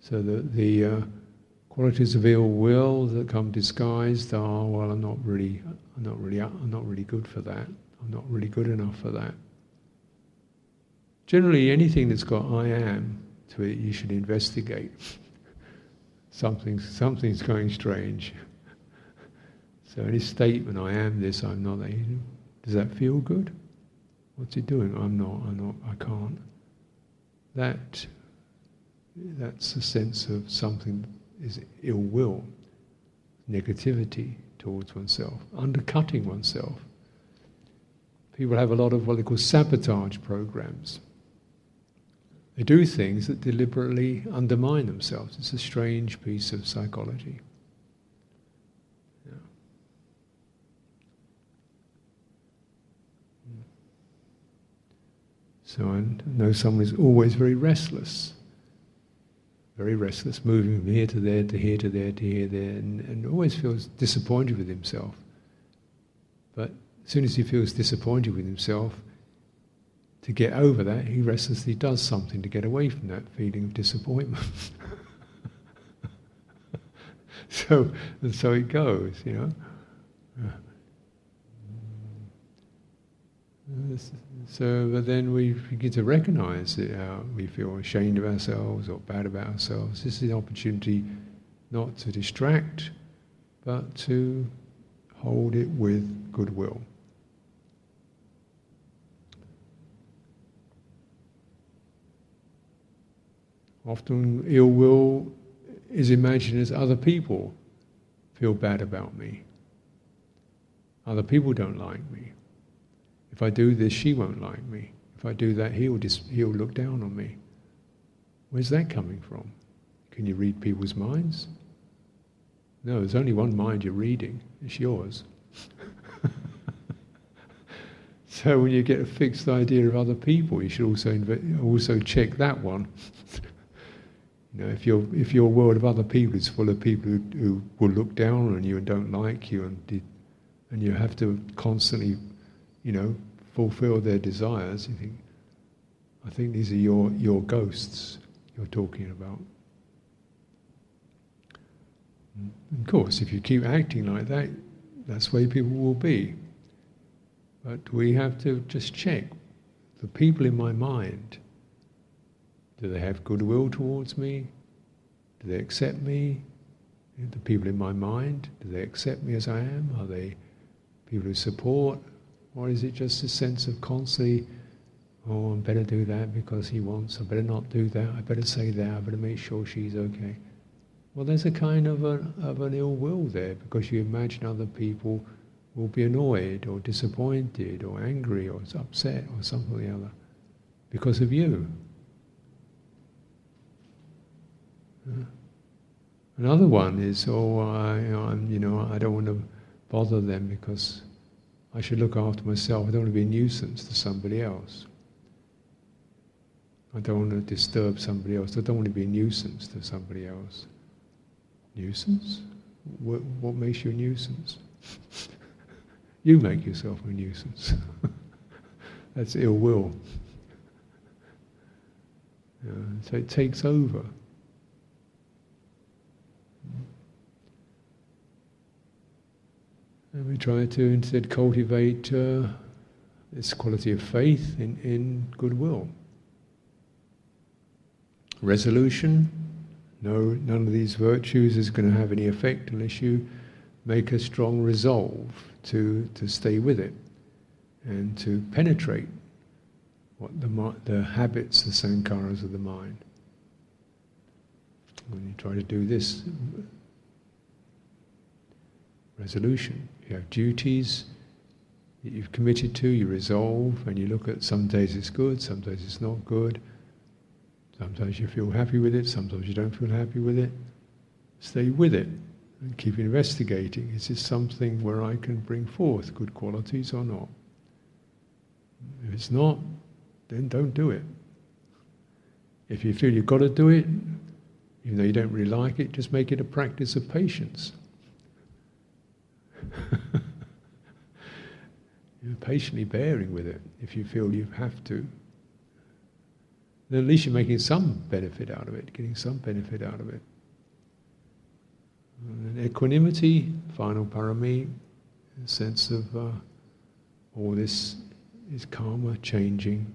So the, the uh, qualities of ill will that come disguised are, well, I'm not really, I'm not really, I'm not really good for that. I'm not really good enough for that. Generally, anything that's got "I am" to it, you should investigate. (laughs) something's something's going strange. So any statement, "I am this," "I'm not that," does that feel good? What's it doing? I'm not. I'm not. I can't. That that's a sense of something is ill will, negativity towards oneself, undercutting oneself. People have a lot of what they call sabotage programs. They do things that deliberately undermine themselves. It's a strange piece of psychology. Hmm. So I know someone is always very restless very restless, moving from here to there, to here to there, to here, there, and, and always feels disappointed with himself. But as soon as he feels disappointed with himself, to get over that, he restlessly does something to get away from that feeling of disappointment. (laughs) so, and so it goes, you know. Uh, So, but then we begin to recognize that uh, we feel ashamed of ourselves or bad about ourselves. This is an opportunity not to distract, but to hold it with goodwill. Often, ill will is imagined as other people feel bad about me. Other people don't like me. If I do this, she won't like me. If I do that, he'll, dis- he'll look down on me. Where's that coming from? Can you read people's minds? No, there's only one mind you're reading. It's yours. (laughs) so when you get a fixed idea of other people, you should also inv- also check that one. (laughs) you know, if your if your world of other people is full of people who, who will look down on you and don't like you, and and you have to constantly you know, fulfill their desires, you think, I think these are your, your ghosts you're talking about. Of course, if you keep acting like that, that's where people will be. But we have to just check the people in my mind. Do they have goodwill towards me? Do they accept me? The people in my mind, do they accept me as I am? Are they people who support? Or is it just a sense of constantly, oh, I better do that because he wants, I better not do that, I better say that, I better make sure she's okay. Well, there's a kind of, a, of an ill will there because you imagine other people will be annoyed or disappointed or angry or upset or something or the other because of you. Another one is, oh, I, am you know, I don't want to bother them because I should look after myself. I don't want to be a nuisance to somebody else. I don't want to disturb somebody else. I don't want to be a nuisance to somebody else. Nuisance? What, what makes you a nuisance? (laughs) you make yourself a nuisance. (laughs) That's ill will. Yeah, so it takes over. And we try to instead cultivate uh, this quality of faith in, in goodwill. Resolution, no, none of these virtues is going to have any effect unless you make a strong resolve to, to stay with it and to penetrate what the, the habits, the sankharas of the mind. When you try to do this, resolution. You have duties that you've committed to, you resolve, and you look at some days it's good, some days it's not good. Sometimes you feel happy with it, sometimes you don't feel happy with it. Stay with it and keep investigating. Is this something where I can bring forth good qualities or not? If it's not, then don't do it. If you feel you've got to do it, even though you don't really like it, just make it a practice of patience. (laughs) You're patiently bearing with it if you feel you have to. Then at least you're making some benefit out of it, getting some benefit out of it. And equanimity, final parami, a sense of uh, all this is karma changing,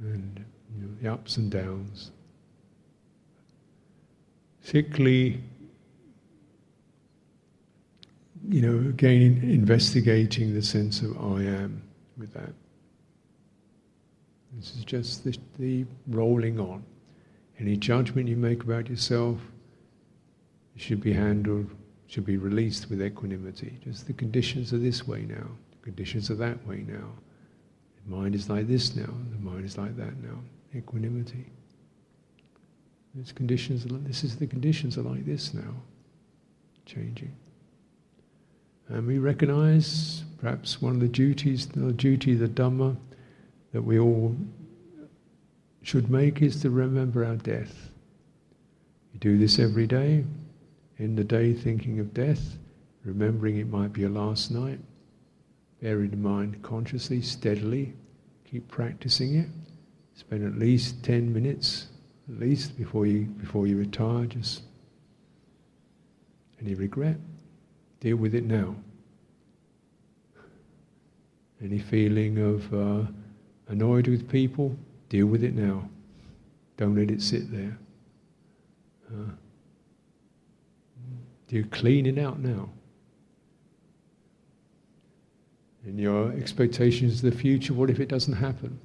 and you know, the ups and downs. Sickly you know, again, investigating the sense of I am with that. This is just the, the rolling on. Any judgment you make about yourself should be handled, should be released with equanimity. Just the conditions are this way now, the conditions are that way now. The mind is like this now, the mind is like that now. Equanimity. These conditions, this is the conditions are like this now, changing. And we recognize perhaps one of the duties, the duty the Dhamma that we all should make is to remember our death. You do this every day, in the day thinking of death, remembering it might be your last night. Bear in mind consciously, steadily, keep practicing it. Spend at least 10 minutes, at least, before you, before you retire, just any regret? Deal with it now. Any feeling of uh, annoyed with people? Deal with it now. Don't let it sit there. Uh, you clean it out now. And your expectations of the future, what if it doesn't happen?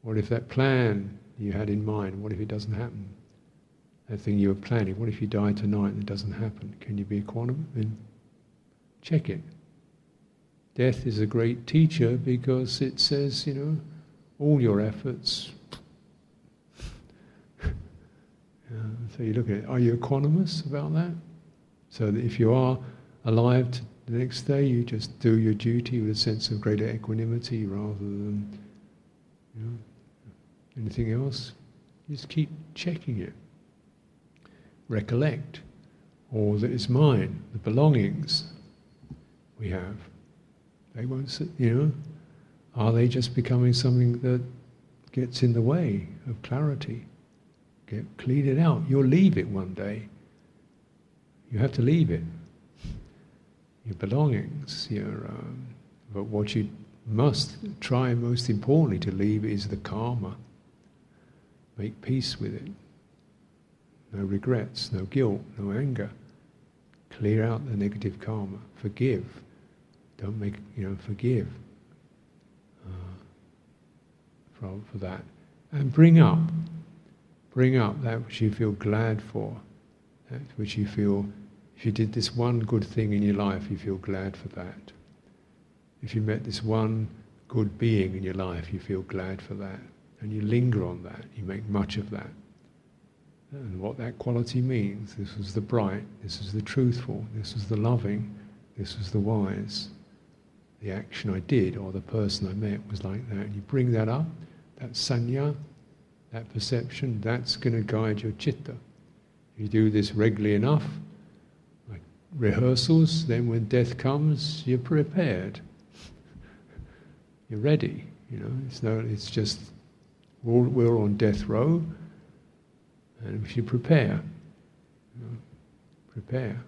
What if that plan you had in mind, what if it doesn't happen? That thing you were planning. What if you die tonight and it doesn't happen? Can you be a quantum? Check it. Death is a great teacher because it says, you know, all your efforts. (laughs) uh, so you look at it. Are you equanimous about that? So that if you are alive the next day, you just do your duty with a sense of greater equanimity rather than you know, anything else. Just keep checking it recollect all that is mine, the belongings we have. They won't, you know, are they just becoming something that gets in the way of clarity? Get clean it out. You'll leave it one day. You have to leave it. Your belongings, your, um, but what you must try most importantly to leave is the karma. Make peace with it no regrets, no guilt, no anger. Clear out the negative karma. Forgive. Don't make, you know, forgive uh, for, for that. And bring up, bring up that which you feel glad for, that which you feel, if you did this one good thing in your life, you feel glad for that. If you met this one good being in your life, you feel glad for that. And you linger on that, you make much of that. And what that quality means this was the bright, this is the truthful, this is the loving, this is the wise. The action I did or the person I met was like that. And you bring that up, that sanya, that perception, that's going to guide your chitta. You do this regularly enough, like rehearsals, then when death comes, you're prepared (laughs) you're ready. You know, it's no, it's just we're, we're on death row, and we should prepare. You know, prepare,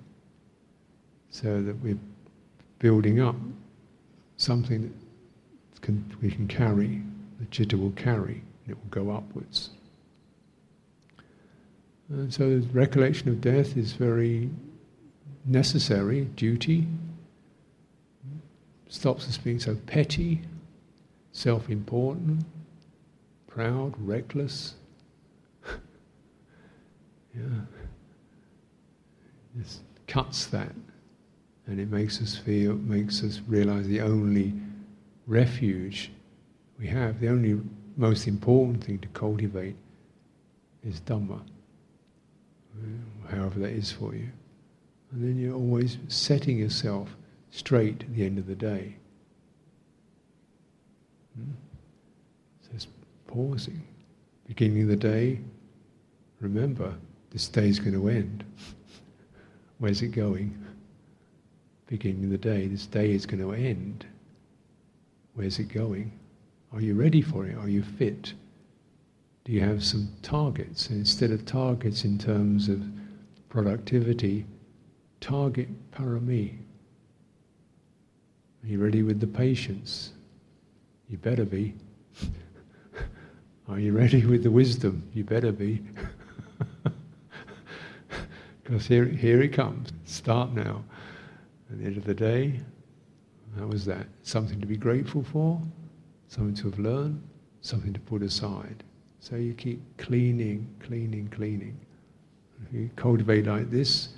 so that we're building up something that can, we can carry. The chitta will carry, and it will go upwards. And so, the recollection of death is very necessary duty. Stops us being so petty self important, proud, reckless. Yeah. It cuts that and it makes us feel, makes us realize the only refuge we have, the only most important thing to cultivate is Dhamma, however that is for you. And then you're always setting yourself straight at the end of the day. Hmm? Just pausing. Beginning of the day, remember, this day is going to end. Where's it going? Beginning of the day, this day is going to end. Where's it going? Are you ready for it? Are you fit? Do you have some targets? And instead of targets in terms of productivity, target parami. Are you ready with the patience? You better be. (laughs) Are you ready with the wisdom? You better be. (laughs) Because here, here it comes. Start now. At the end of the day, how was that? Something to be grateful for, something to have learned, something to put aside. So you keep cleaning, cleaning, cleaning. If you cultivate like this,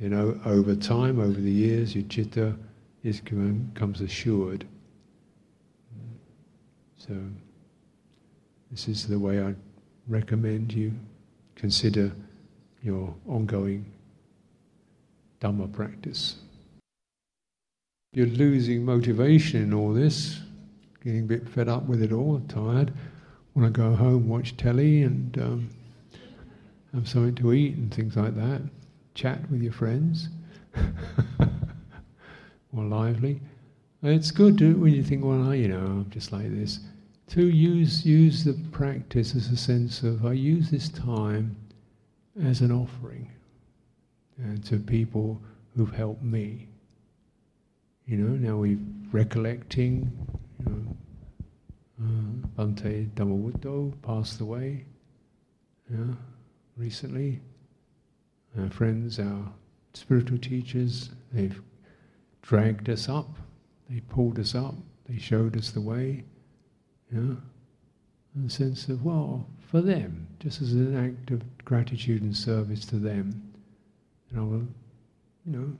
you know, over time, over the years, your chitta is, becomes assured so, this is the way I recommend you consider your ongoing Dhamma practice. You're losing motivation in all this, getting a bit fed up with it all, tired, want to go home, watch telly, and um, have something to eat and things like that, chat with your friends, (laughs) more lively. It's good to, when you think, well, I, you know, I'm just like this to use use the practice as a sense of I use this time as an offering uh, to people who've helped me. You know, now we're recollecting, you know, uh, Bhante passed away yeah, recently. Our friends, our spiritual teachers, they've dragged us up, they pulled us up, they showed us the way. Yeah? And a sense of, well, for them, just as an act of gratitude and service to them, and I will, you know,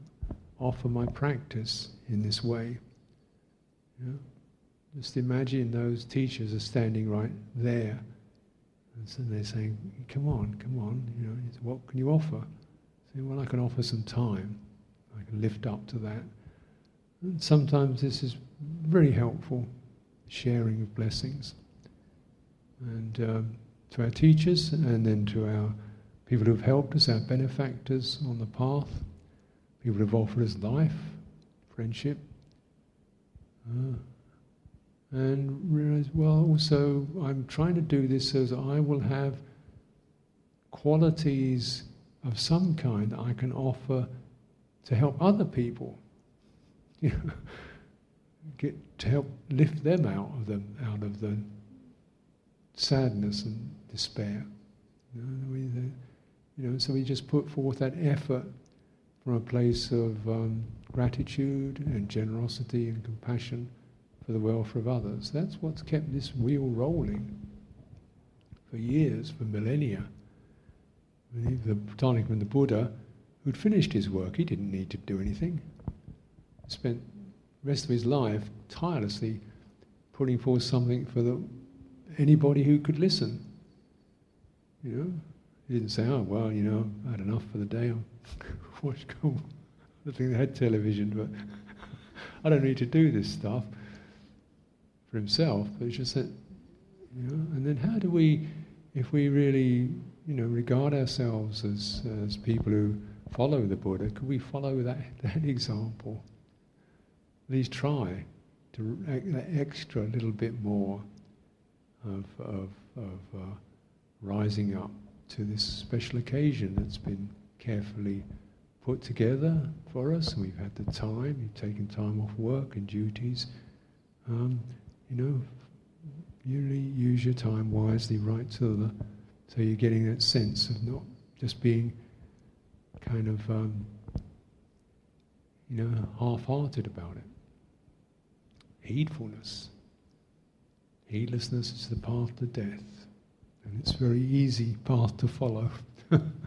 offer my practice in this way. Yeah? Just imagine those teachers are standing right there. And so they're saying, come on, come on, you know, what can you offer? Say, well, I can offer some time. I can lift up to that. And sometimes this is very helpful sharing of blessings. And um, to our teachers, and then to our people who've helped us, our benefactors on the path, people who've offered us life, friendship. Uh, and realize, well, also, I'm trying to do this so that I will have qualities of some kind that I can offer to help other people. (laughs) get to help lift them out of them out of the sadness and despair. You know, You know, so we just put forth that effort from a place of um, gratitude and generosity and compassion for the welfare of others. That's what's kept this wheel rolling for years, for millennia. The Tonic and the Buddha, who'd finished his work, he didn't need to do anything. Spent the rest of his life tirelessly putting forth something for the, anybody who could listen. You know, he didn't say, "Oh well, you know, I had enough for the day. I'm (laughs) watch go." I think they had television, but (laughs) I don't need to do this stuff for himself. But it's just that, you know. And then how do we, if we really, you know, regard ourselves as as people who follow the Buddha, could we follow that (laughs) that example? At least try to that extra little bit more of of, of uh, rising up to this special occasion that's been carefully put together for us, and we've had the time, you've taken time off work and duties. Um, you know, really use your time wisely right to the, so you're getting that sense of not just being kind of, um, you know, half-hearted about it. Heedfulness. Heedlessness is the path to death. And it's a very easy path to follow. (laughs)